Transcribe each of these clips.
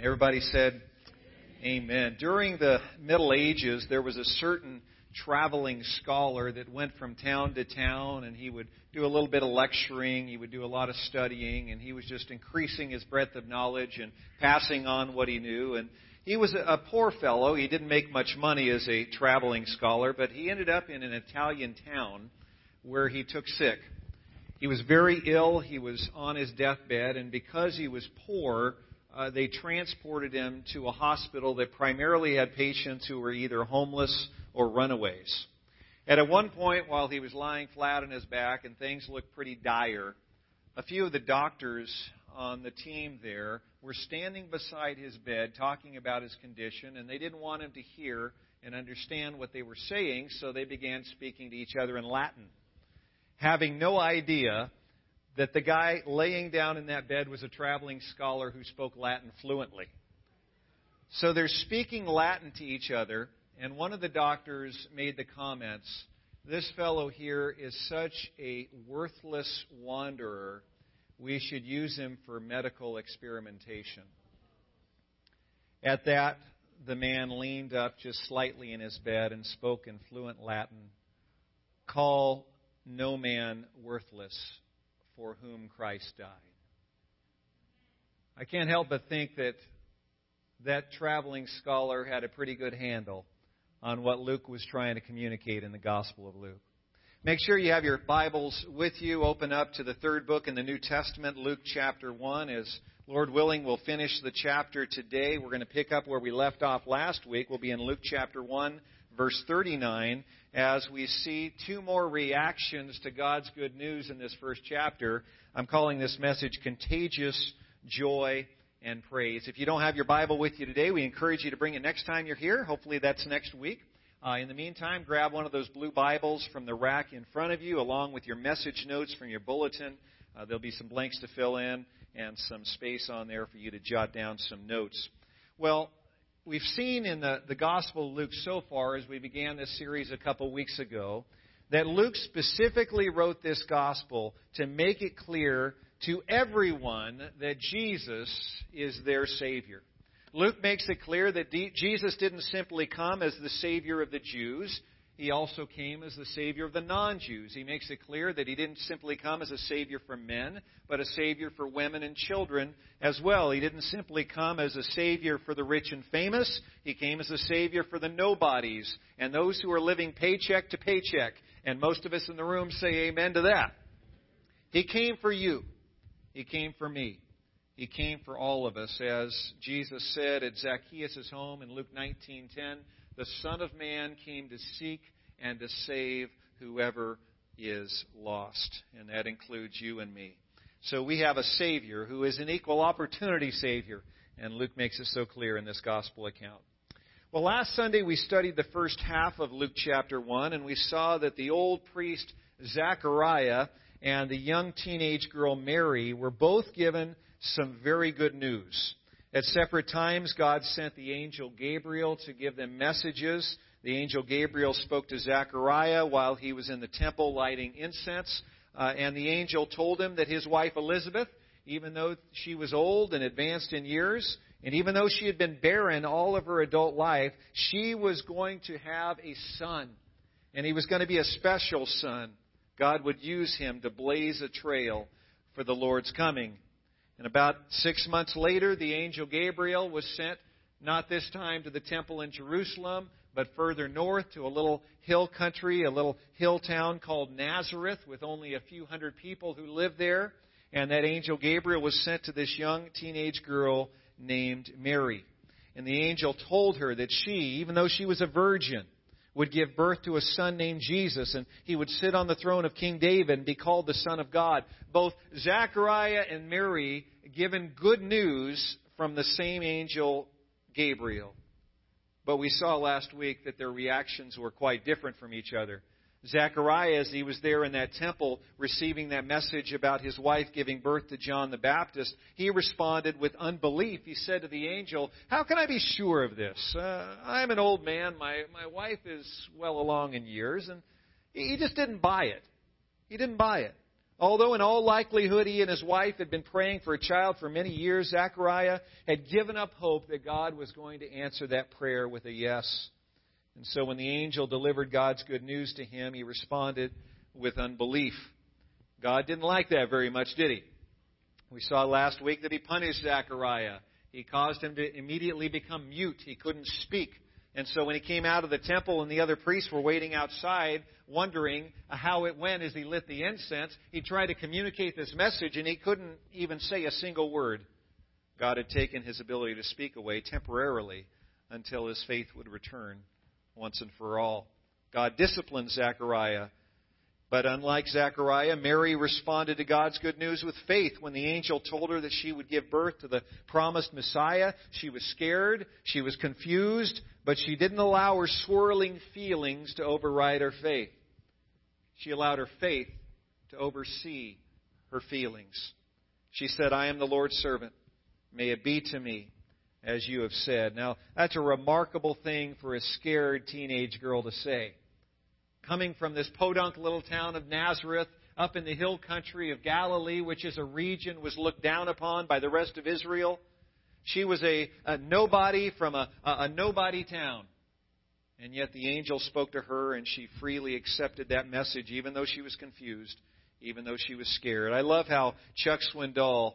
Everybody said, Amen. During the Middle Ages, there was a certain traveling scholar that went from town to town and he would do a little bit of lecturing, he would do a lot of studying, and he was just increasing his breadth of knowledge and passing on what he knew. And he was a poor fellow. He didn't make much money as a traveling scholar, but he ended up in an Italian town where he took sick. He was very ill. He was on his deathbed, and because he was poor, uh, they transported him to a hospital that primarily had patients who were either homeless or runaways. And at one point, while he was lying flat on his back and things looked pretty dire, a few of the doctors on the team there were standing beside his bed talking about his condition, and they didn't want him to hear and understand what they were saying, so they began speaking to each other in Latin, having no idea that the guy laying down in that bed was a traveling scholar who spoke Latin fluently. So they're speaking Latin to each other, and one of the doctors made the comments this fellow here is such a worthless wanderer, we should use him for medical experimentation. At that, the man leaned up just slightly in his bed and spoke in fluent Latin Call no man worthless for whom Christ died. I can't help but think that that traveling scholar had a pretty good handle on what Luke was trying to communicate in the Gospel of Luke. Make sure you have your Bibles with you. Open up to the third book in the New Testament, Luke chapter 1. As Lord willing, we'll finish the chapter today. We're going to pick up where we left off last week. We'll be in Luke chapter 1, verse 39 as we see two more reactions to God's good news in this first chapter. I'm calling this message Contagious Joy and Praise. If you don't have your Bible with you today, we encourage you to bring it next time you're here. Hopefully, that's next week. Uh, in the meantime, grab one of those blue Bibles from the rack in front of you, along with your message notes from your bulletin. Uh, there'll be some blanks to fill in and some space on there for you to jot down some notes. Well, we've seen in the, the Gospel of Luke so far, as we began this series a couple weeks ago, that Luke specifically wrote this Gospel to make it clear to everyone that Jesus is their Savior. Luke makes it clear that Jesus didn't simply come as the Savior of the Jews, he also came as the Savior of the non Jews. He makes it clear that he didn't simply come as a Savior for men, but a Savior for women and children as well. He didn't simply come as a Savior for the rich and famous, he came as a Savior for the nobodies and those who are living paycheck to paycheck. And most of us in the room say amen to that. He came for you, He came for me. He came for all of us, as Jesus said at Zacchaeus' home in Luke 19:10 the Son of Man came to seek and to save whoever is lost. And that includes you and me. So we have a Savior who is an equal opportunity Savior. And Luke makes it so clear in this gospel account. Well, last Sunday we studied the first half of Luke chapter 1, and we saw that the old priest Zechariah and the young teenage girl Mary were both given some very good news. At separate times, God sent the angel Gabriel to give them messages. The angel Gabriel spoke to Zechariah while he was in the temple lighting incense. Uh, and the angel told him that his wife Elizabeth, even though she was old and advanced in years, and even though she had been barren all of her adult life, she was going to have a son. And he was going to be a special son. God would use him to blaze a trail for the Lord's coming. And about six months later, the angel Gabriel was sent, not this time to the temple in Jerusalem, but further north to a little hill country, a little hill town called Nazareth, with only a few hundred people who lived there. And that angel Gabriel was sent to this young teenage girl named Mary. And the angel told her that she, even though she was a virgin, would give birth to a son named Jesus, and he would sit on the throne of King David and be called the Son of God. Both Zechariah and Mary given good news from the same angel Gabriel. But we saw last week that their reactions were quite different from each other. Zechariah, as he was there in that temple receiving that message about his wife giving birth to John the Baptist, he responded with unbelief. He said to the angel, How can I be sure of this? Uh, I'm an old man. My, my wife is well along in years. And he just didn't buy it. He didn't buy it. Although in all likelihood he and his wife had been praying for a child for many years, Zechariah had given up hope that God was going to answer that prayer with a yes. And so when the angel delivered God's good news to him, he responded with unbelief. God didn't like that very much, did he? We saw last week that he punished Zechariah. He caused him to immediately become mute. He couldn't speak. And so when he came out of the temple and the other priests were waiting outside, wondering how it went as he lit the incense, he tried to communicate this message and he couldn't even say a single word. God had taken his ability to speak away temporarily until his faith would return once and for all. God disciplined Zechariah but unlike Zechariah, Mary responded to God's good news with faith when the angel told her that she would give birth to the promised Messiah. She was scared, she was confused, but she didn't allow her swirling feelings to override her faith. She allowed her faith to oversee her feelings. She said, I am the Lord's servant. May it be to me as you have said. Now, that's a remarkable thing for a scared teenage girl to say coming from this podunk little town of Nazareth up in the hill country of Galilee, which is a region was looked down upon by the rest of Israel. She was a, a nobody from a, a, a nobody town. And yet the angel spoke to her, and she freely accepted that message, even though she was confused, even though she was scared. I love how Chuck Swindoll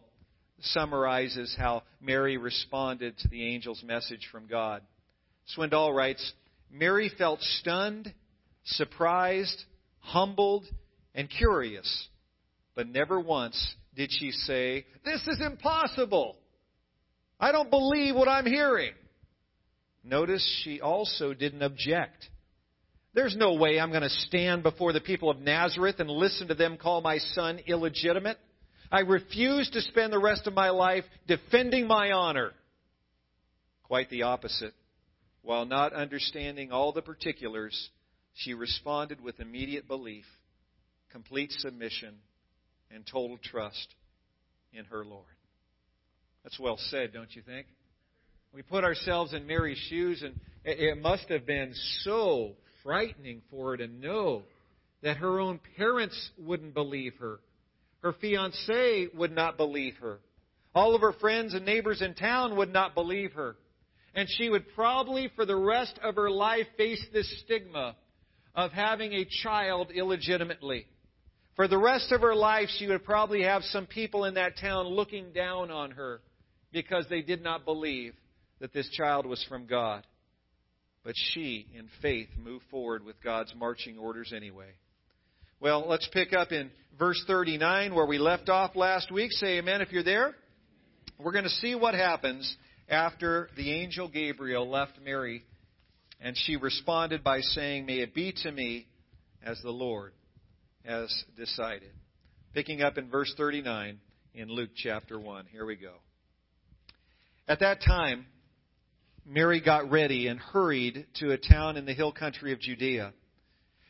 summarizes how Mary responded to the angel's message from God. Swindoll writes Mary felt stunned surprised, humbled, and curious. But never once did she say, This is impossible. I don't believe what I'm hearing. Notice she also didn't object. There's no way I'm going to stand before the people of Nazareth and listen to them call my son illegitimate. I refuse to spend the rest of my life defending my honor. Quite the opposite. While not understanding all the particulars, she responded with immediate belief, complete submission, and total trust in her Lord. That's well said, don't you think? We put ourselves in Mary's shoes, and it must have been so frightening for her to know that her own parents wouldn't believe her. Her fiance would not believe her. All of her friends and neighbors in town would not believe her. And she would probably, for the rest of her life, face this stigma of having a child illegitimately. For the rest of her life, she would probably have some people in that town looking down on her because they did not believe that this child was from God. But she, in faith, moved forward with God's marching orders anyway. Well, let's pick up in verse 39 where we left off last week. Say amen if you're there. We're going to see what happens after the angel Gabriel left Mary and she responded by saying, May it be to me as the Lord has decided. Picking up in verse 39 in Luke chapter 1. Here we go. At that time, Mary got ready and hurried to a town in the hill country of Judea.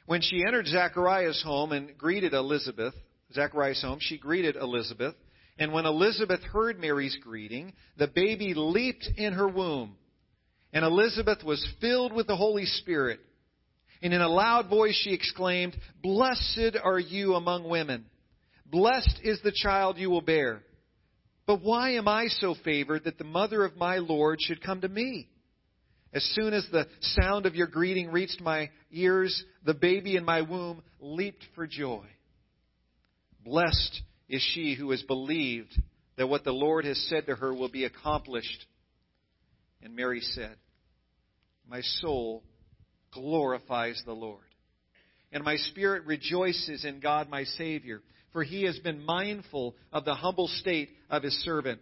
When she entered Zachariah's home and greeted Elizabeth, Zachariah's home, she greeted Elizabeth. And when Elizabeth heard Mary's greeting, the baby leaped in her womb. And Elizabeth was filled with the Holy Spirit. And in a loud voice she exclaimed, Blessed are you among women. Blessed is the child you will bear. But why am I so favored that the mother of my Lord should come to me? As soon as the sound of your greeting reached my ears, the baby in my womb leaped for joy. Blessed is she who has believed that what the Lord has said to her will be accomplished. And Mary said, My soul glorifies the Lord, and my spirit rejoices in God my Savior, for he has been mindful of the humble state of his servant.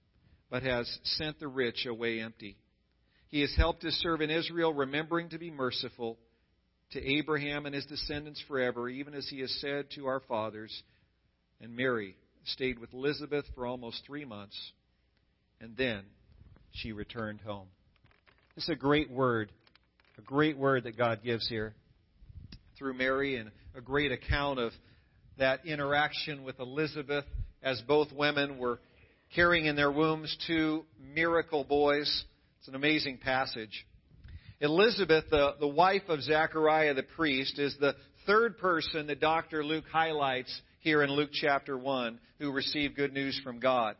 but has sent the rich away empty. He has helped his servant Israel, remembering to be merciful to Abraham and his descendants forever, even as he has said to our fathers. And Mary stayed with Elizabeth for almost three months, and then she returned home. This is a great word, a great word that God gives here through Mary, and a great account of that interaction with Elizabeth as both women were carrying in their wombs two miracle boys. It's an amazing passage. Elizabeth, the, the wife of Zechariah the priest, is the third person that Dr. Luke highlights here in Luke chapter 1 who received good news from God.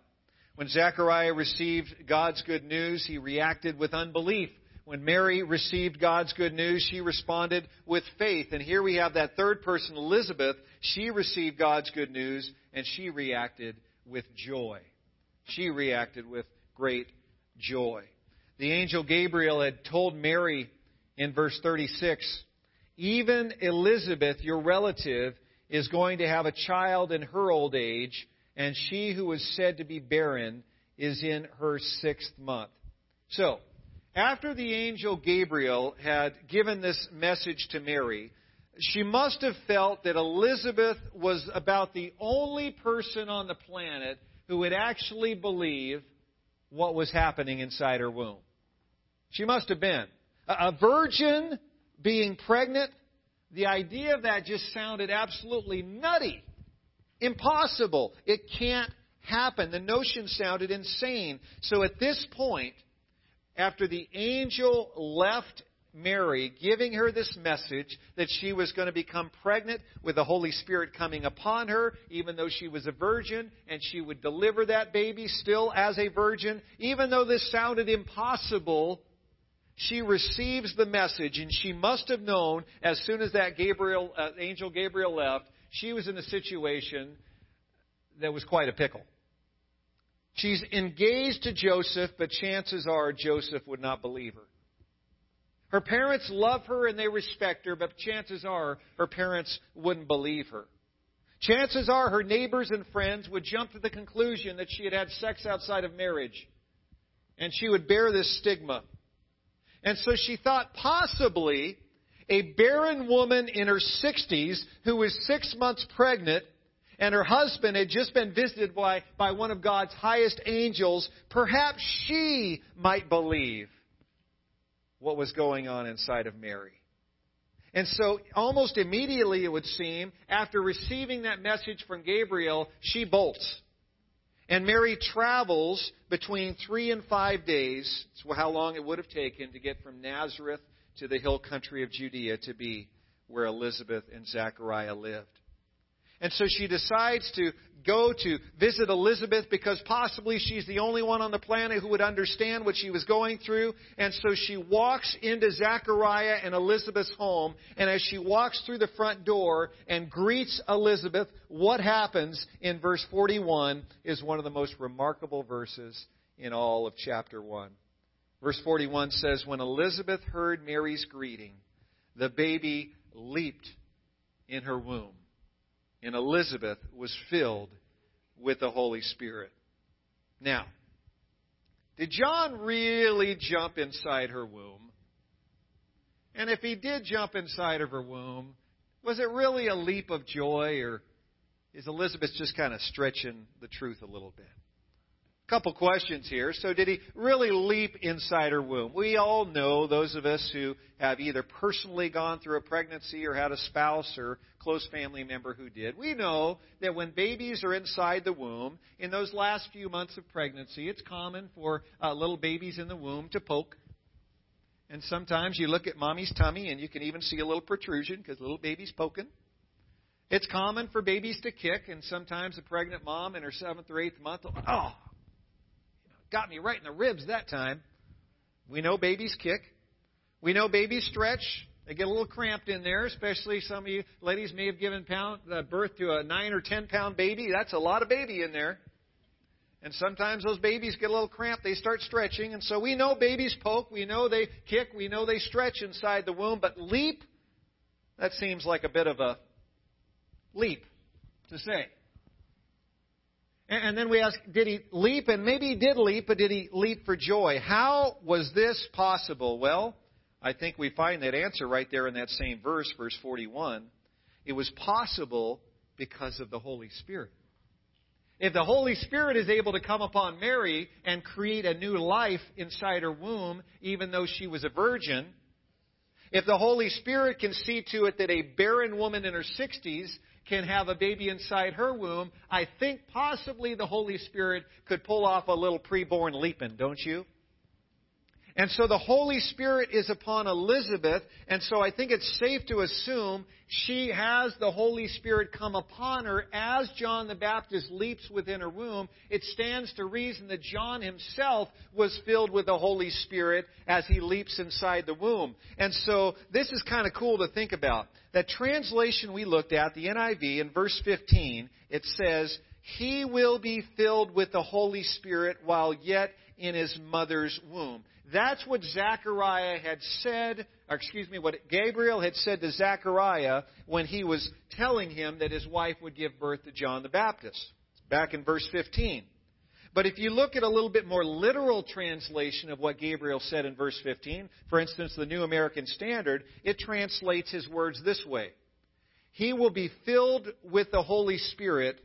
When Zechariah received God's good news, he reacted with unbelief. When Mary received God's good news, she responded with faith. And here we have that third person, Elizabeth. She received God's good news and she reacted with joy. She reacted with great joy. The angel Gabriel had told Mary in verse 36 even Elizabeth, your relative, is going to have a child in her old age, and she who was said to be barren is in her sixth month. So, after the angel Gabriel had given this message to Mary, she must have felt that Elizabeth was about the only person on the planet who would actually believe what was happening inside her womb. She must have been. A virgin being pregnant, the idea of that just sounded absolutely nutty. Impossible. It can't happen. The notion sounded insane. So at this point, after the angel left Mary, giving her this message that she was going to become pregnant with the Holy Spirit coming upon her, even though she was a virgin, and she would deliver that baby still as a virgin. Even though this sounded impossible, she receives the message, and she must have known as soon as that Gabriel, uh, angel Gabriel left, she was in a situation that was quite a pickle. She's engaged to Joseph, but chances are Joseph would not believe her. Her parents love her and they respect her, but chances are her parents wouldn't believe her. Chances are her neighbors and friends would jump to the conclusion that she had had sex outside of marriage. And she would bear this stigma. And so she thought possibly a barren woman in her 60s who was six months pregnant and her husband had just been visited by, by one of God's highest angels, perhaps she might believe what was going on inside of Mary. And so, almost immediately, it would seem, after receiving that message from Gabriel, she bolts. And Mary travels between three and five days. It's how long it would have taken to get from Nazareth to the hill country of Judea to be where Elizabeth and Zechariah lived. And so she decides to go to visit Elizabeth because possibly she's the only one on the planet who would understand what she was going through. And so she walks into Zachariah and Elizabeth's home. And as she walks through the front door and greets Elizabeth, what happens in verse 41 is one of the most remarkable verses in all of chapter 1. Verse 41 says, When Elizabeth heard Mary's greeting, the baby leaped in her womb and Elizabeth was filled with the Holy Spirit. Now, did John really jump inside her womb? And if he did jump inside of her womb, was it really a leap of joy, or is Elizabeth just kind of stretching the truth a little bit? Couple questions here. So, did he really leap inside her womb? We all know, those of us who have either personally gone through a pregnancy or had a spouse or close family member who did, we know that when babies are inside the womb, in those last few months of pregnancy, it's common for uh, little babies in the womb to poke. And sometimes you look at mommy's tummy and you can even see a little protrusion because little baby's poking. It's common for babies to kick, and sometimes a pregnant mom in her seventh or eighth month will, oh, got me right in the ribs that time. We know babies kick. We know babies stretch. They get a little cramped in there, especially some of you ladies may have given pound, uh, birth to a nine or ten pound baby. That's a lot of baby in there. And sometimes those babies get a little cramped. They start stretching. And so we know babies poke. We know they kick. We know they stretch inside the womb. But leap, that seems like a bit of a leap to say. And then we ask, did he leap? And maybe he did leap, but did he leap for joy? How was this possible? Well, I think we find that answer right there in that same verse, verse 41. It was possible because of the Holy Spirit. If the Holy Spirit is able to come upon Mary and create a new life inside her womb, even though she was a virgin, if the Holy Spirit can see to it that a barren woman in her 60s can have a baby inside her womb, I think possibly the Holy Spirit could pull off a little preborn leaping, don't you? And so the Holy Spirit is upon Elizabeth, and so I think it's safe to assume she has the Holy Spirit come upon her as John the Baptist leaps within her womb. It stands to reason that John himself was filled with the Holy Spirit as he leaps inside the womb. And so this is kind of cool to think about. That translation we looked at, the NIV, in verse 15, it says, He will be filled with the Holy Spirit while yet in his mother's womb. That's what Zechariah had said, or excuse me, what Gabriel had said to Zechariah when he was telling him that his wife would give birth to John the Baptist. Back in verse 15. But if you look at a little bit more literal translation of what Gabriel said in verse 15, for instance, the New American Standard, it translates his words this way He will be filled with the Holy Spirit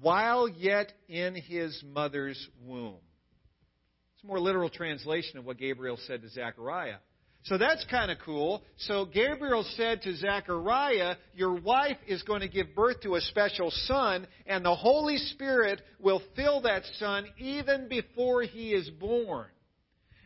while yet in his mother's womb. It's a more literal translation of what Gabriel said to Zechariah. So that's kind of cool. So Gabriel said to Zechariah, Your wife is going to give birth to a special son, and the Holy Spirit will fill that son even before he is born.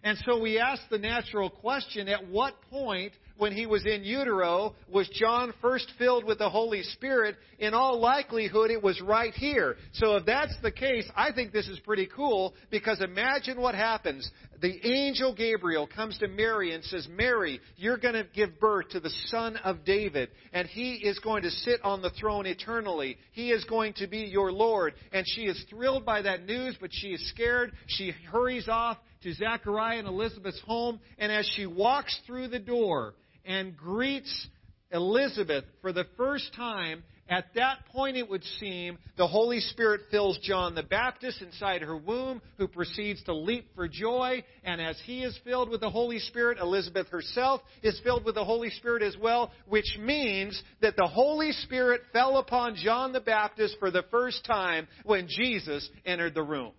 And so we ask the natural question at what point when he was in utero was John first filled with the Holy Spirit? In all likelihood, it was right here. So if that's the case, I think this is pretty cool because imagine what happens. The angel Gabriel comes to Mary and says, Mary, you're going to give birth to the son of David, and he is going to sit on the throne eternally. He is going to be your Lord. And she is thrilled by that news, but she is scared. She hurries off to Zachariah and Elizabeth's home, and as she walks through the door, and greets Elizabeth for the first time, at that point it would seem the Holy Spirit fills John the Baptist inside her womb, who proceeds to leap for joy. And as he is filled with the Holy Spirit, Elizabeth herself is filled with the Holy Spirit as well, which means that the Holy Spirit fell upon John the Baptist for the first time when Jesus entered the room.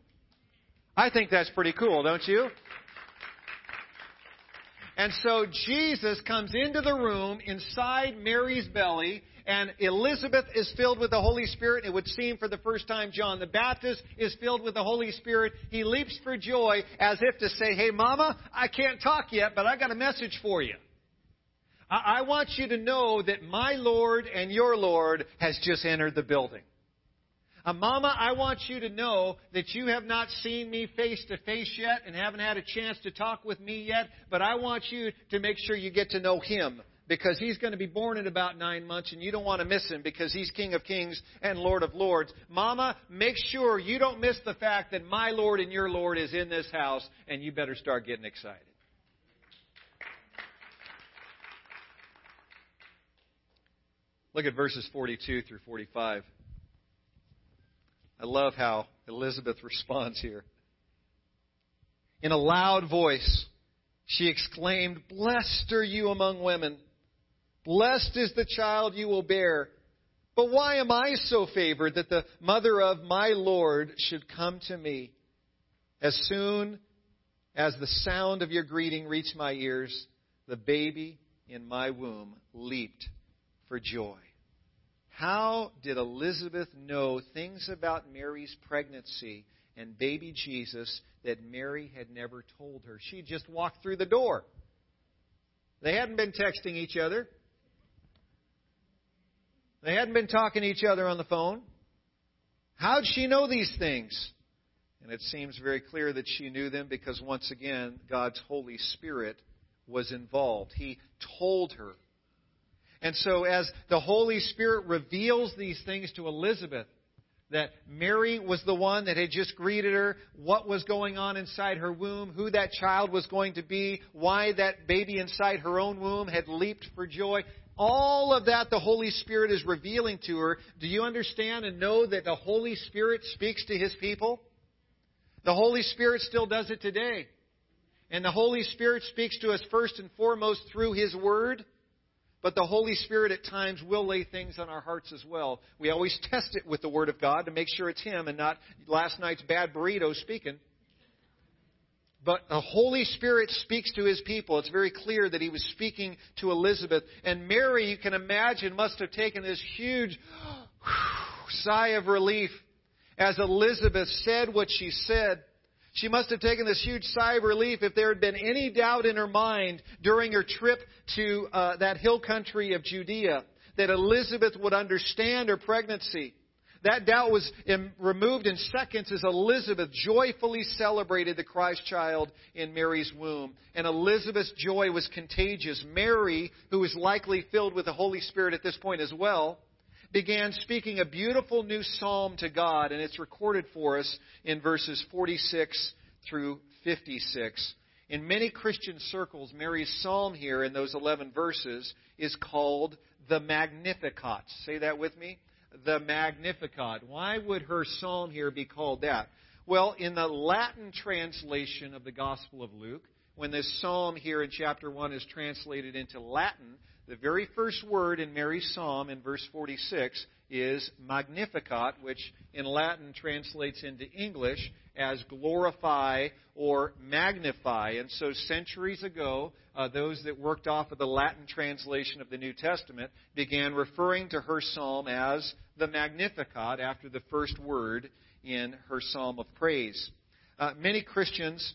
I think that's pretty cool, don't you? And so Jesus comes into the room inside Mary's belly, and Elizabeth is filled with the Holy Spirit. It would seem for the first time John the Baptist is filled with the Holy Spirit. He leaps for joy as if to say, Hey, Mama, I can't talk yet, but I got a message for you. I, I want you to know that my Lord and your Lord has just entered the building. Uh, Mama, I want you to know that you have not seen me face to face yet and haven't had a chance to talk with me yet, but I want you to make sure you get to know him because he's going to be born in about nine months and you don't want to miss him because he's King of Kings and Lord of Lords. Mama, make sure you don't miss the fact that my Lord and your Lord is in this house and you better start getting excited. Look at verses 42 through 45. I love how Elizabeth responds here. In a loud voice, she exclaimed, Blessed are you among women. Blessed is the child you will bear. But why am I so favored that the mother of my Lord should come to me? As soon as the sound of your greeting reached my ears, the baby in my womb leaped for joy. How did Elizabeth know things about Mary's pregnancy and baby Jesus that Mary had never told her? She just walked through the door. They hadn't been texting each other. They hadn't been talking to each other on the phone. How'd she know these things? And it seems very clear that she knew them because once again, God's Holy Spirit was involved. He told her and so, as the Holy Spirit reveals these things to Elizabeth, that Mary was the one that had just greeted her, what was going on inside her womb, who that child was going to be, why that baby inside her own womb had leaped for joy. All of that the Holy Spirit is revealing to her. Do you understand and know that the Holy Spirit speaks to His people? The Holy Spirit still does it today. And the Holy Spirit speaks to us first and foremost through His Word. But the Holy Spirit at times will lay things on our hearts as well. We always test it with the Word of God to make sure it's Him and not last night's bad burrito speaking. But the Holy Spirit speaks to His people. It's very clear that He was speaking to Elizabeth. And Mary, you can imagine, must have taken this huge sigh of relief as Elizabeth said what she said. She must have taken this huge sigh of relief if there had been any doubt in her mind during her trip to uh, that hill country of Judea that Elizabeth would understand her pregnancy. That doubt was removed in seconds as Elizabeth joyfully celebrated the Christ child in Mary's womb. And Elizabeth's joy was contagious. Mary, who was likely filled with the Holy Spirit at this point as well, began speaking a beautiful new psalm to God, and it's recorded for us in verses 46 through 56. In many Christian circles, Mary's psalm here in those 11 verses is called the Magnificat. Say that with me. The Magnificat. Why would her psalm here be called that? Well, in the Latin translation of the Gospel of Luke, when this psalm here in chapter 1 is translated into Latin, the very first word in Mary's psalm in verse 46 is Magnificat, which in Latin translates into English as glorify or magnify. And so, centuries ago, uh, those that worked off of the Latin translation of the New Testament began referring to her psalm as the Magnificat after the first word in her psalm of praise. Uh, many Christians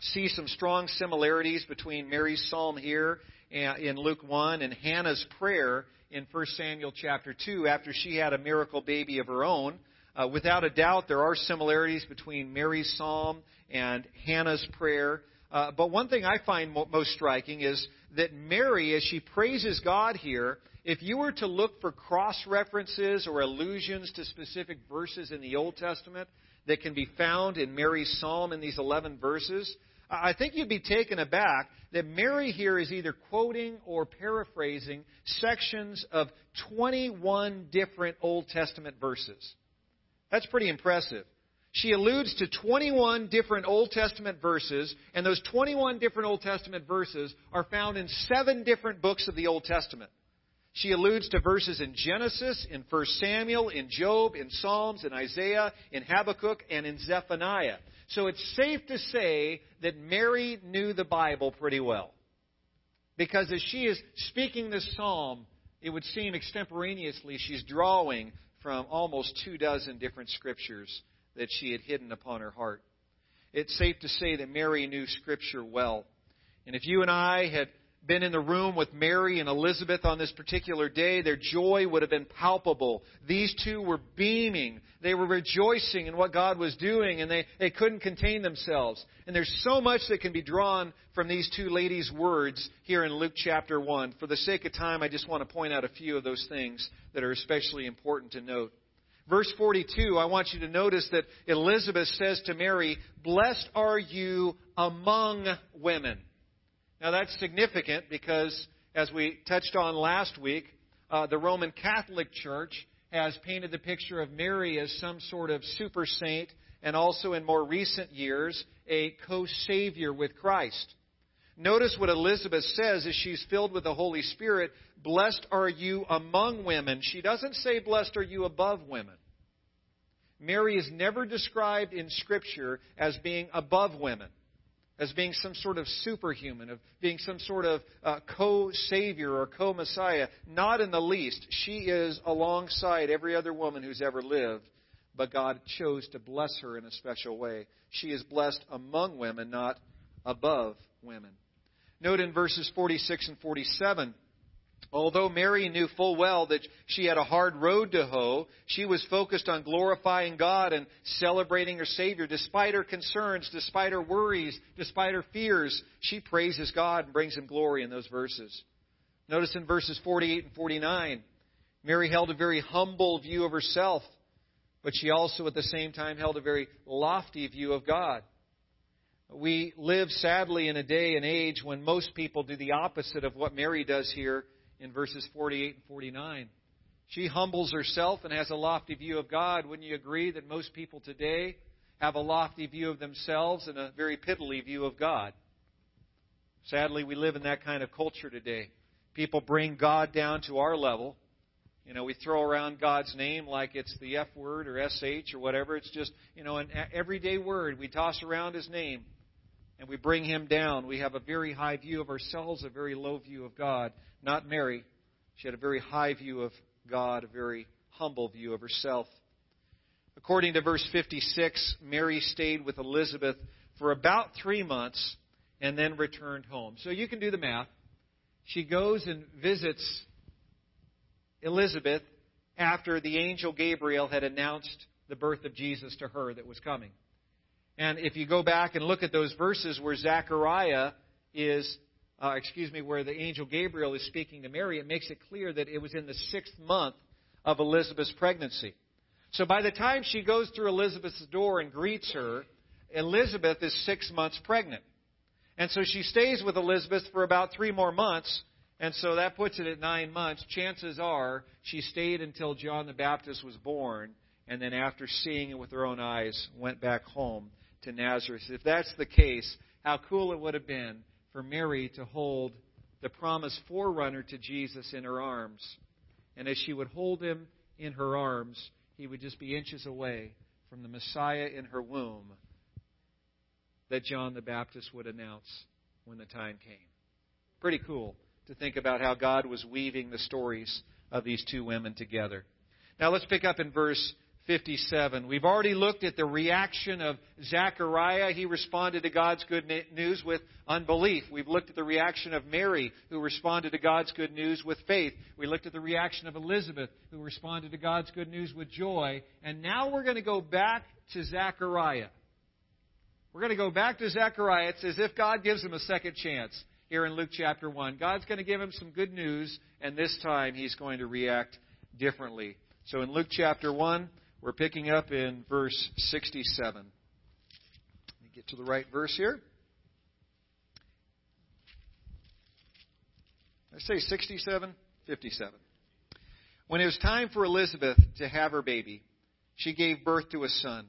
see some strong similarities between Mary's psalm here in Luke 1 and Hannah's prayer in 1 Samuel chapter 2 after she had a miracle baby of her own. Uh, without a doubt, there are similarities between Mary's psalm and Hannah's prayer. Uh, but one thing I find mo- most striking is that Mary, as she praises God here, if you were to look for cross references or allusions to specific verses in the Old Testament that can be found in Mary's psalm in these 11 verses, I think you'd be taken aback that Mary here is either quoting or paraphrasing sections of 21 different Old Testament verses. That's pretty impressive. She alludes to 21 different Old Testament verses, and those 21 different Old Testament verses are found in seven different books of the Old Testament. She alludes to verses in Genesis, in 1 Samuel, in Job, in Psalms, in Isaiah, in Habakkuk, and in Zephaniah. So it's safe to say that Mary knew the Bible pretty well. Because as she is speaking this psalm, it would seem extemporaneously she's drawing from almost two dozen different scriptures that she had hidden upon her heart. It's safe to say that Mary knew Scripture well. And if you and I had been in the room with Mary and Elizabeth on this particular day, their joy would have been palpable. These two were beaming. They were rejoicing in what God was doing, and they, they couldn't contain themselves. And there's so much that can be drawn from these two ladies' words here in Luke chapter 1. For the sake of time, I just want to point out a few of those things that are especially important to note. Verse 42, I want you to notice that Elizabeth says to Mary, Blessed are you among women. Now that's significant because, as we touched on last week, uh, the Roman Catholic Church has painted the picture of Mary as some sort of super saint and also in more recent years a co-savior with Christ. Notice what Elizabeth says as she's filled with the Holy Spirit. Blessed are you among women. She doesn't say, Blessed are you above women. Mary is never described in Scripture as being above women as being some sort of superhuman, of being some sort of uh, co savior or co messiah. Not in the least. She is alongside every other woman who's ever lived, but God chose to bless her in a special way. She is blessed among women, not above women. Note in verses 46 and 47 Although Mary knew full well that she had a hard road to hoe, she was focused on glorifying God and celebrating her Savior. Despite her concerns, despite her worries, despite her fears, she praises God and brings Him glory in those verses. Notice in verses 48 and 49, Mary held a very humble view of herself, but she also at the same time held a very lofty view of God. We live sadly in a day and age when most people do the opposite of what Mary does here in verses 48 and 49. She humbles herself and has a lofty view of God. Wouldn't you agree that most people today have a lofty view of themselves and a very piddly view of God? Sadly, we live in that kind of culture today. People bring God down to our level. You know, we throw around God's name like it's the F word or SH or whatever. It's just, you know, an everyday word. We toss around His name and we bring Him down. We have a very high view of ourselves, a very low view of God. Not Mary. She had a very high view of God, a very humble view of herself. According to verse 56, Mary stayed with Elizabeth for about three months and then returned home. So you can do the math. She goes and visits Elizabeth after the angel Gabriel had announced the birth of Jesus to her that was coming. And if you go back and look at those verses where Zechariah is, uh, excuse me, where the angel Gabriel is speaking to Mary, it makes it clear that it was in the sixth month of Elizabeth's pregnancy. So by the time she goes through Elizabeth's door and greets her, Elizabeth is six months pregnant. And so she stays with Elizabeth for about three more months, and so that puts it at nine months. Chances are she stayed until John the Baptist was born, and then after seeing it with her own eyes, went back home to Nazareth. If that's the case, how cool it would have been for Mary to hold the promised forerunner to Jesus in her arms. And as she would hold him in her arms, he would just be inches away from the Messiah in her womb that John the Baptist would announce when the time came. Pretty cool to think about how God was weaving the stories of these two women together. Now let's pick up in verse 57. We've already looked at the reaction of Zechariah. He responded to God's good news with unbelief. We've looked at the reaction of Mary, who responded to God's good news with faith. We looked at the reaction of Elizabeth, who responded to God's good news with joy. And now we're going to go back to Zechariah. We're going to go back to Zechariah. It's as if God gives him a second chance here in Luke chapter 1. God's going to give him some good news, and this time he's going to react differently. So in Luke chapter 1, we're picking up in verse 67. Let me get to the right verse here. I say 67, 57. When it was time for Elizabeth to have her baby, she gave birth to a son.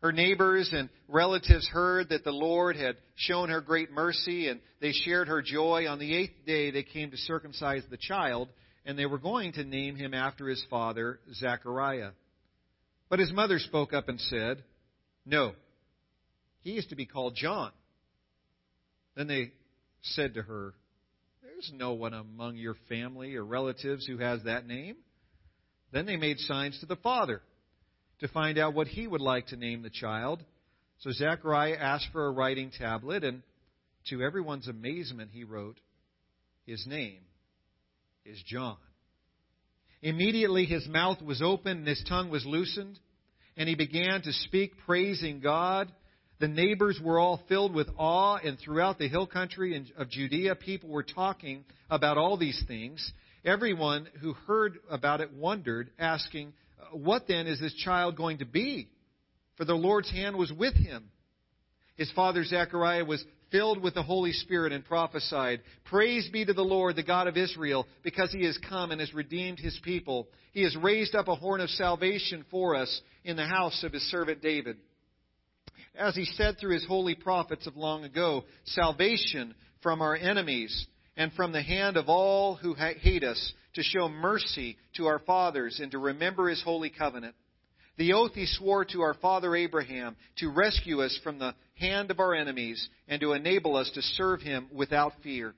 Her neighbors and relatives heard that the Lord had shown her great mercy, and they shared her joy. On the eighth day, they came to circumcise the child, and they were going to name him after his father, Zechariah. But his mother spoke up and said, No, he is to be called John. Then they said to her, There's no one among your family or relatives who has that name. Then they made signs to the father to find out what he would like to name the child. So Zechariah asked for a writing tablet, and to everyone's amazement, he wrote, His name is John. Immediately his mouth was opened and his tongue was loosened, and he began to speak, praising God. The neighbors were all filled with awe, and throughout the hill country of Judea, people were talking about all these things. Everyone who heard about it wondered, asking, What then is this child going to be? For the Lord's hand was with him. His father Zechariah was filled with the Holy Spirit and prophesied, Praise be to the Lord, the God of Israel, because he has come and has redeemed his people. He has raised up a horn of salvation for us in the house of his servant David. As he said through his holy prophets of long ago, salvation from our enemies and from the hand of all who hate us, to show mercy to our fathers and to remember his holy covenant the oath he swore to our father Abraham to rescue us from the hand of our enemies and to enable us to serve him without fear.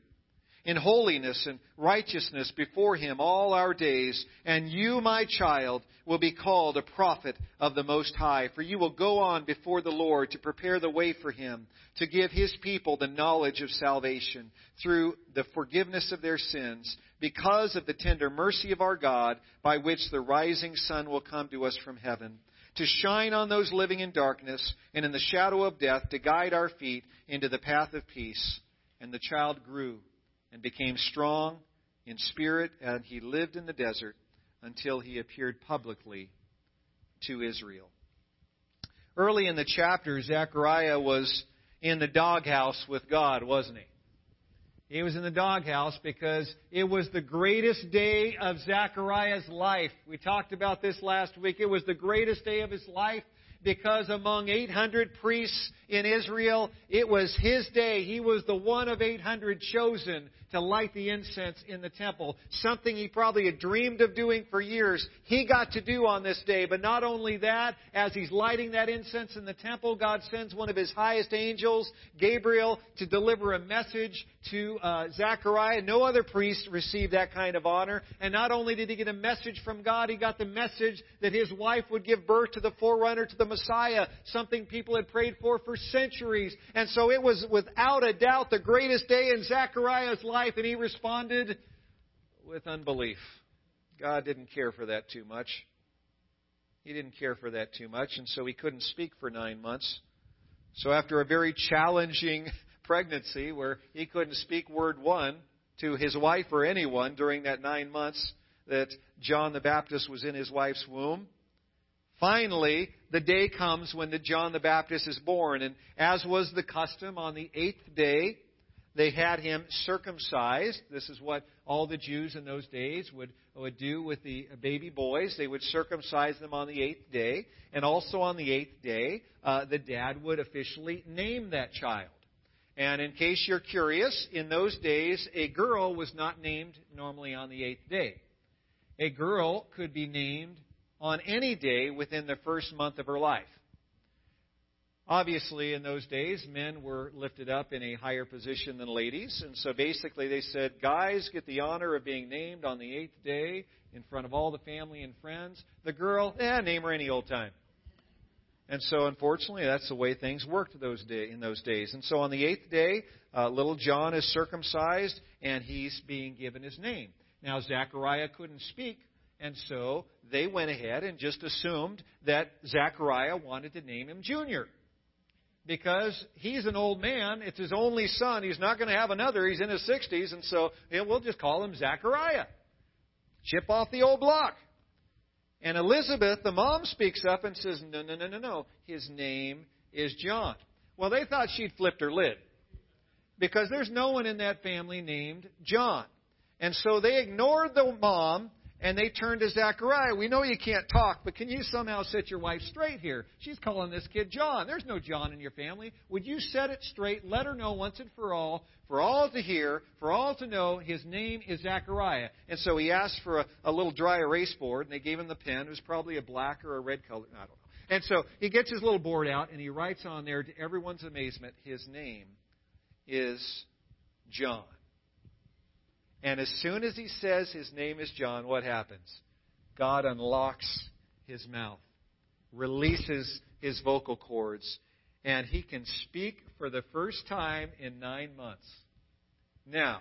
In holiness and righteousness before him all our days, and you, my child, will be called a prophet of the Most High, for you will go on before the Lord to prepare the way for him, to give his people the knowledge of salvation through the forgiveness of their sins because of the tender mercy of our God, by which the rising sun will come to us from heaven, to shine on those living in darkness and in the shadow of death, to guide our feet into the path of peace. And the child grew and became strong in spirit, and he lived in the desert until he appeared publicly to Israel. Early in the chapter, Zechariah was in the doghouse with God, wasn't he? He was in the doghouse because it was the greatest day of Zechariah's life. We talked about this last week. It was the greatest day of his life because among 800 priests in Israel, it was his day. He was the one of 800 chosen to light the incense in the temple. Something he probably had dreamed of doing for years. He got to do on this day. But not only that, as he's lighting that incense in the temple, God sends one of his highest angels, Gabriel, to deliver a message to uh, Zechariah. No other priest received that kind of honor. And not only did he get a message from God, he got the message that his wife would give birth to the forerunner to the Messiah, something people had prayed for for centuries. And so it was without a doubt the greatest day in Zechariah's life, and he responded with unbelief. God didn't care for that too much. He didn't care for that too much, and so he couldn't speak for nine months. So after a very challenging pregnancy where he couldn't speak word one to his wife or anyone during that nine months that John the Baptist was in his wife's womb. Finally, the day comes when the John the Baptist is born, and as was the custom on the eighth day, they had him circumcised. This is what all the Jews in those days would, would do with the baby boys. They would circumcise them on the eighth day. And also on the eighth day, uh, the dad would officially name that child. And in case you're curious, in those days, a girl was not named normally on the eighth day. A girl could be named on any day within the first month of her life. Obviously, in those days, men were lifted up in a higher position than ladies. And so basically, they said, guys get the honor of being named on the eighth day in front of all the family and friends. The girl, eh, name her any old time. And so, unfortunately, that's the way things worked those day, in those days. And so, on the eighth day, uh, little John is circumcised, and he's being given his name. Now, Zechariah couldn't speak, and so they went ahead and just assumed that Zechariah wanted to name him Junior. Because he's an old man, it's his only son. He's not going to have another. He's in his 60s, and so know, we'll just call him Zechariah. Chip off the old block. And Elizabeth, the mom, speaks up and says, No, no, no, no, no. His name is John. Well, they thought she'd flipped her lid because there's no one in that family named John. And so they ignored the mom and they turned to Zechariah. We know you can't talk, but can you somehow set your wife straight here? She's calling this kid John. There's no John in your family. Would you set it straight? Let her know once and for all, for all to hear, for all to know, his name is Zechariah. And so he asked for a, a little dry erase board, and they gave him the pen. It was probably a black or a red color. I don't know. And so he gets his little board out, and he writes on there, to everyone's amazement, his name is John. And as soon as he says his name is John, what happens? God unlocks his mouth, releases his vocal cords, and he can speak for the first time in nine months. Now,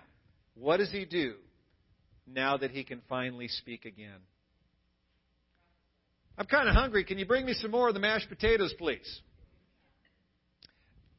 what does he do now that he can finally speak again? I'm kind of hungry. Can you bring me some more of the mashed potatoes, please?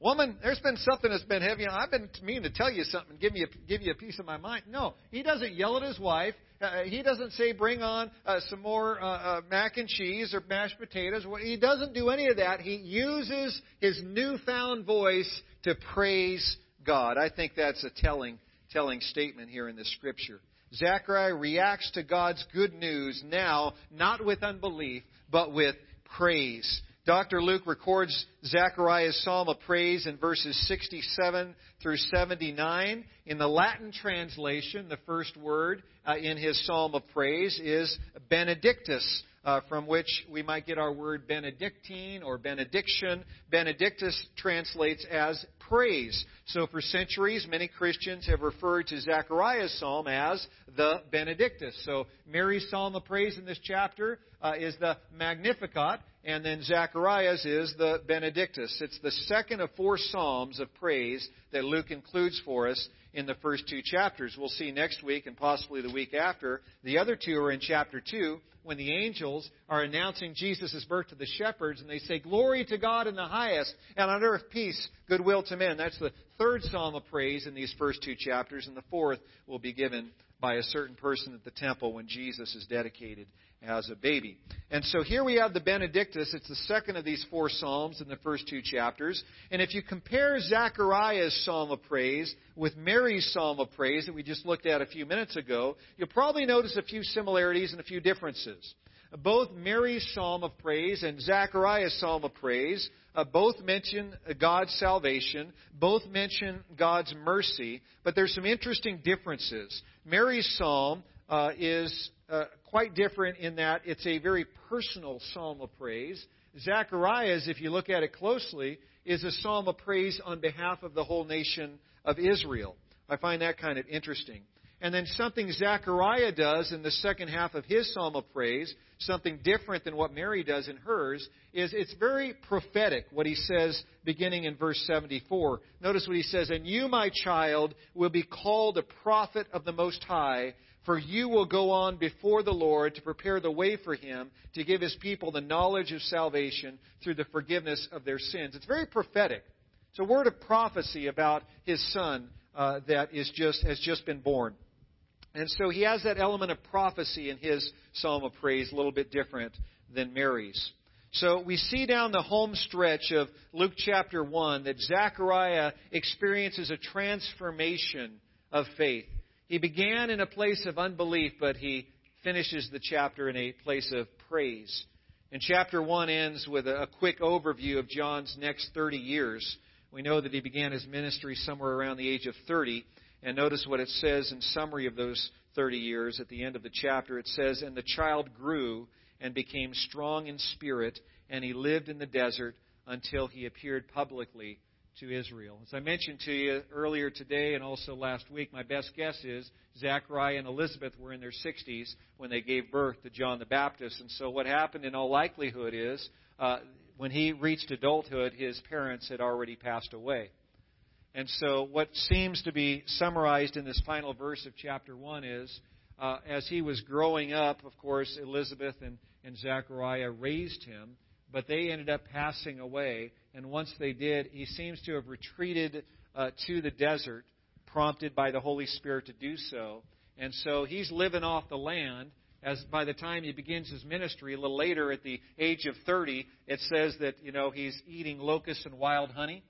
Woman, there's been something that's been heavy. I've been meaning to tell you something, give me a, give you a piece of my mind. No, he doesn't yell at his wife. Uh, he doesn't say, "Bring on uh, some more uh, uh, mac and cheese or mashed potatoes." He doesn't do any of that. He uses his newfound voice to praise God. I think that's a telling, telling statement here in the scripture. Zechariah reacts to God's good news now, not with unbelief, but with praise. Dr. Luke records Zechariah's psalm of praise in verses 67 through 79. In the Latin translation, the first word uh, in his psalm of praise is benedictus, uh, from which we might get our word benedictine or benediction. Benedictus translates as praise. So for centuries, many Christians have referred to Zechariah's psalm as the Benedictus. So Mary's psalm of praise in this chapter uh, is the Magnificat, and then Zacharias is the Benedictus. It's the second of four psalms of praise that Luke includes for us in the first two chapters. We'll see next week and possibly the week after. The other two are in chapter 2 when the angels are announcing Jesus' birth to the shepherds and they say, Glory to God in the highest, and on earth peace, goodwill to men. That's the third psalm of praise in these first two chapters, and the fourth will be given by a certain person at the temple when Jesus is dedicated as a baby. And so here we have the Benedictus. It's the second of these four Psalms in the first two chapters. And if you compare Zechariah's Psalm of Praise with Mary's Psalm of Praise that we just looked at a few minutes ago, you'll probably notice a few similarities and a few differences. Both Mary's psalm of praise and Zechariah's psalm of praise uh, both mention God's salvation, both mention God's mercy, but there's some interesting differences. Mary's psalm uh, is uh, quite different in that it's a very personal psalm of praise. Zechariah's, if you look at it closely, is a psalm of praise on behalf of the whole nation of Israel. I find that kind of interesting. And then something Zechariah does in the second half of his psalm of praise, something different than what Mary does in hers, is it's very prophetic what he says beginning in verse 74. Notice what he says, And you, my child, will be called a prophet of the Most High, for you will go on before the Lord to prepare the way for him, to give his people the knowledge of salvation through the forgiveness of their sins. It's very prophetic. It's a word of prophecy about his son uh, that is just, has just been born. And so he has that element of prophecy in his psalm of praise, a little bit different than Mary's. So we see down the home stretch of Luke chapter 1 that Zechariah experiences a transformation of faith. He began in a place of unbelief, but he finishes the chapter in a place of praise. And chapter 1 ends with a quick overview of John's next 30 years. We know that he began his ministry somewhere around the age of 30. And notice what it says in summary of those 30 years at the end of the chapter. It says, And the child grew and became strong in spirit, and he lived in the desert until he appeared publicly to Israel. As I mentioned to you earlier today and also last week, my best guess is Zechariah and Elizabeth were in their 60s when they gave birth to John the Baptist. And so what happened in all likelihood is uh, when he reached adulthood, his parents had already passed away. And so, what seems to be summarized in this final verse of chapter 1 is uh, as he was growing up, of course, Elizabeth and, and Zechariah raised him, but they ended up passing away. And once they did, he seems to have retreated uh, to the desert, prompted by the Holy Spirit to do so. And so he's living off the land. As by the time he begins his ministry, a little later, at the age of 30, it says that you know he's eating locusts and wild honey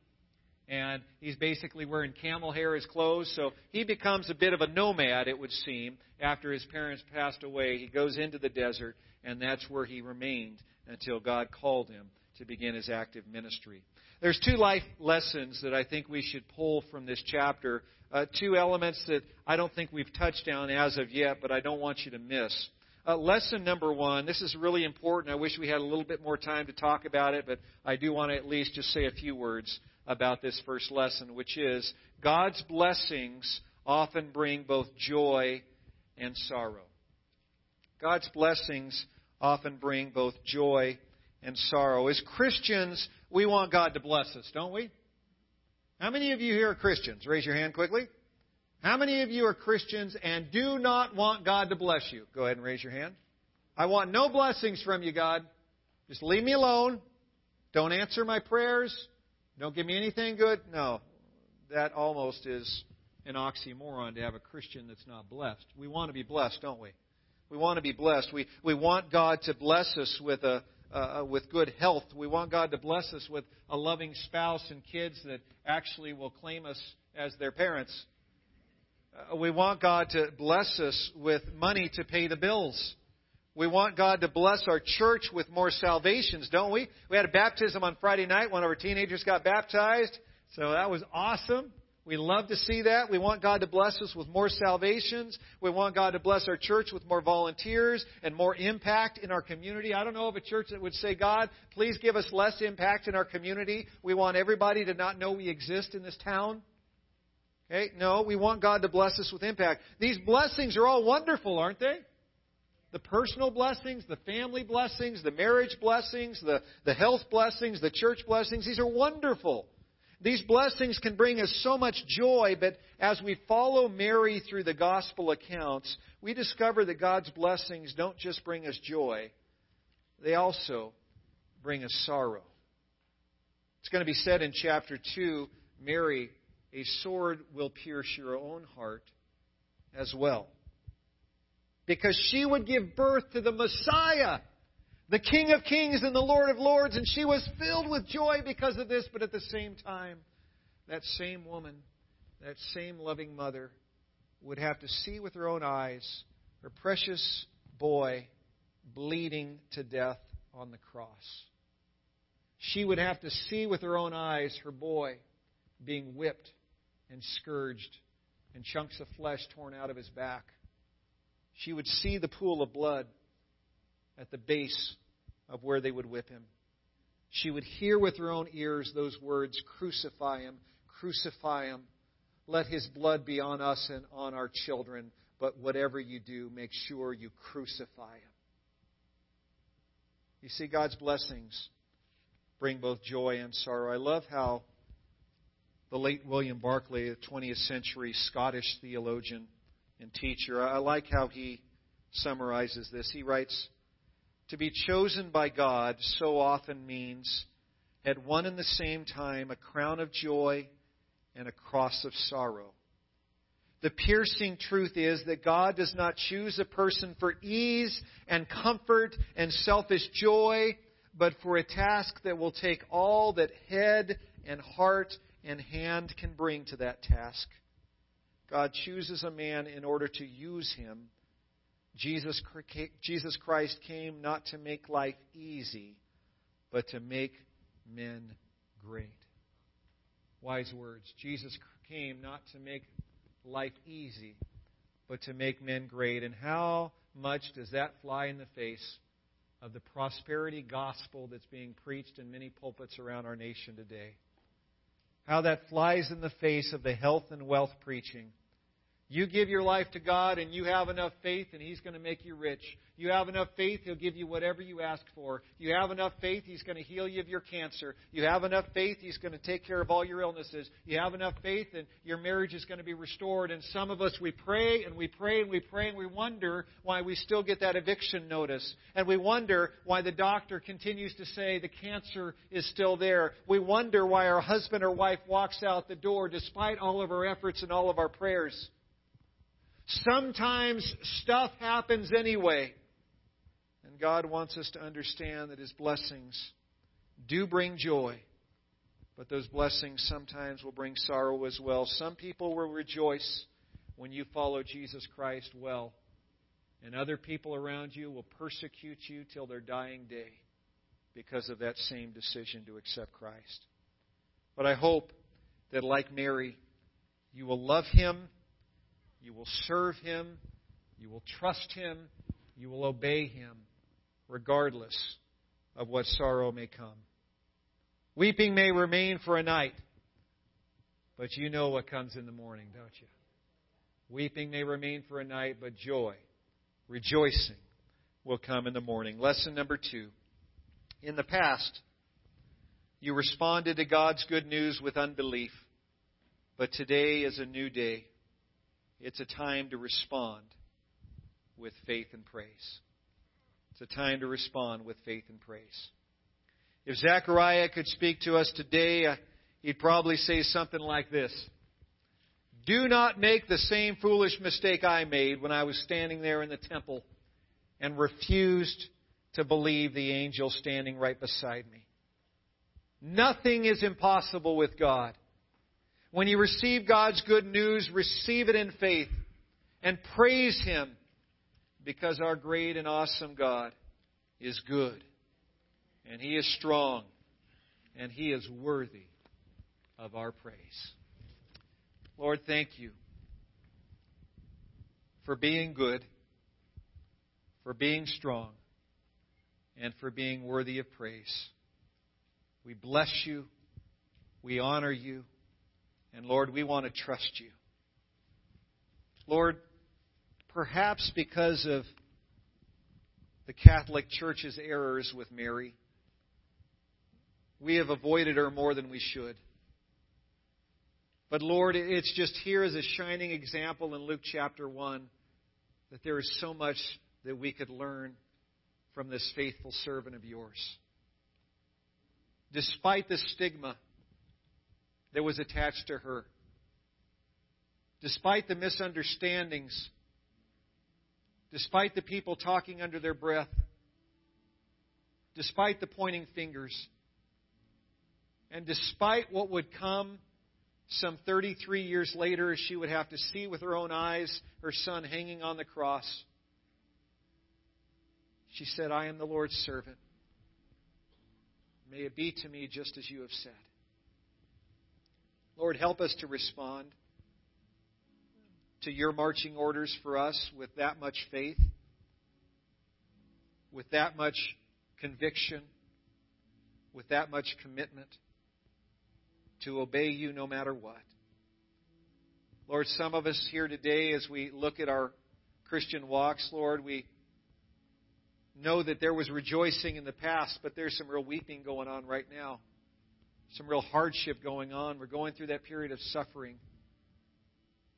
and he's basically wearing camel hair as clothes. So he becomes a bit of a nomad, it would seem, after his parents passed away. He goes into the desert, and that's where he remained until God called him to begin his active ministry. There's two life lessons that I think we should pull from this chapter. Uh, two elements that I don't think we've touched on as of yet, but I don't want you to miss. Uh, lesson number one, this is really important. I wish we had a little bit more time to talk about it, but I do want to at least just say a few words about this first lesson, which is God's blessings often bring both joy and sorrow. God's blessings often bring both joy and sorrow. As Christians, we want God to bless us, don't we? How many of you here are Christians? Raise your hand quickly. How many of you are Christians and do not want God to bless you? Go ahead and raise your hand. I want no blessings from you, God. Just leave me alone. Don't answer my prayers. Don't give me anything good? No. That almost is an oxymoron to have a Christian that's not blessed. We want to be blessed, don't we? We want to be blessed. We, we want God to bless us with, a, uh, with good health. We want God to bless us with a loving spouse and kids that actually will claim us as their parents. Uh, we want God to bless us with money to pay the bills. We want God to bless our church with more salvations, don't we? We had a baptism on Friday night. One of our teenagers got baptized. So that was awesome. We love to see that. We want God to bless us with more salvations. We want God to bless our church with more volunteers and more impact in our community. I don't know of a church that would say, God, please give us less impact in our community. We want everybody to not know we exist in this town. Okay? No, we want God to bless us with impact. These blessings are all wonderful, aren't they? the personal blessings, the family blessings, the marriage blessings, the, the health blessings, the church blessings, these are wonderful. These blessings can bring us so much joy, but as we follow Mary through the gospel accounts, we discover that God's blessings don't just bring us joy, they also bring us sorrow. It's going to be said in chapter 2 Mary, a sword will pierce your own heart as well because she would give birth to the Messiah, the King of Kings and the Lord of Lords, and she was filled with joy because of this, but at the same time, that same woman, that same loving mother, would have to see with her own eyes her precious boy bleeding to death on the cross. She would have to see with her own eyes her boy being whipped and scourged and chunks of flesh torn out of his back. She would see the pool of blood at the base of where they would whip him. She would hear with her own ears those words Crucify him, crucify him. Let his blood be on us and on our children. But whatever you do, make sure you crucify him. You see, God's blessings bring both joy and sorrow. I love how the late William Barclay, a 20th century Scottish theologian and teacher, I like how he summarizes this. He writes, To be chosen by God so often means at one and the same time a crown of joy and a cross of sorrow. The piercing truth is that God does not choose a person for ease and comfort and selfish joy, but for a task that will take all that head and heart and hand can bring to that task. God chooses a man in order to use him. Jesus, Jesus Christ came not to make life easy, but to make men great. Wise words. Jesus came not to make life easy, but to make men great. And how much does that fly in the face of the prosperity gospel that's being preached in many pulpits around our nation today? How that flies in the face of the health and wealth preaching you give your life to God and you have enough faith and He's going to make you rich. You have enough faith, He'll give you whatever you ask for. You have enough faith, He's going to heal you of your cancer. You have enough faith, He's going to take care of all your illnesses. You have enough faith and your marriage is going to be restored. And some of us, we pray and we pray and we pray and we wonder why we still get that eviction notice. And we wonder why the doctor continues to say the cancer is still there. We wonder why our husband or wife walks out the door despite all of our efforts and all of our prayers. Sometimes stuff happens anyway. And God wants us to understand that His blessings do bring joy, but those blessings sometimes will bring sorrow as well. Some people will rejoice when you follow Jesus Christ well, and other people around you will persecute you till their dying day because of that same decision to accept Christ. But I hope that, like Mary, you will love Him you will serve Him. You will trust Him. You will obey Him, regardless of what sorrow may come. Weeping may remain for a night, but you know what comes in the morning, don't you? Weeping may remain for a night, but joy, rejoicing, will come in the morning. Lesson number two. In the past, you responded to God's good news with unbelief, but today is a new day. It's a time to respond with faith and praise. It's a time to respond with faith and praise. If Zechariah could speak to us today, uh, he'd probably say something like this Do not make the same foolish mistake I made when I was standing there in the temple and refused to believe the angel standing right beside me. Nothing is impossible with God. When you receive God's good news, receive it in faith and praise Him because our great and awesome God is good and He is strong and He is worthy of our praise. Lord, thank you for being good, for being strong, and for being worthy of praise. We bless you. We honor you. And Lord, we want to trust you. Lord, perhaps because of the Catholic Church's errors with Mary, we have avoided her more than we should. But Lord, it's just here as a shining example in Luke chapter 1 that there is so much that we could learn from this faithful servant of yours. Despite the stigma that was attached to her. Despite the misunderstandings, despite the people talking under their breath, despite the pointing fingers, and despite what would come some 33 years later as she would have to see with her own eyes her son hanging on the cross, She said, I am the Lord's servant. May it be to me just as you have said. Lord, help us to respond to your marching orders for us with that much faith, with that much conviction, with that much commitment to obey you no matter what. Lord, some of us here today, as we look at our Christian walks, Lord, we know that there was rejoicing in the past, but there's some real weeping going on right now, some real hardship going on. We're going through that period of suffering,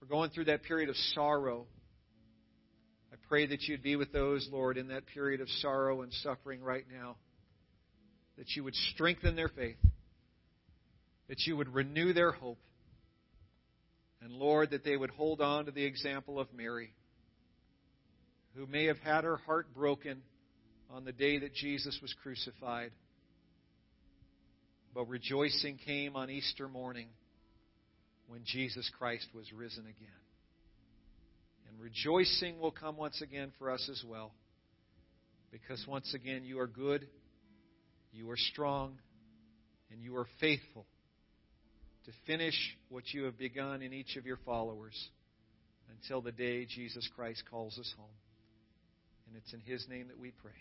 we're going through that period of sorrow. I pray that you'd be with those, Lord, in that period of sorrow and suffering right now, that you would strengthen their faith, that you would renew their hope, and Lord, that they would hold on to the example of Mary, who may have had her heart broken on the day that Jesus was crucified. But rejoicing came on Easter morning when Jesus Christ was risen again. And rejoicing will come once again for us as well. Because once again, you are good, you are strong, and you are faithful to finish what you have begun in each of your followers until the day Jesus Christ calls us home. And it's in His name that we pray.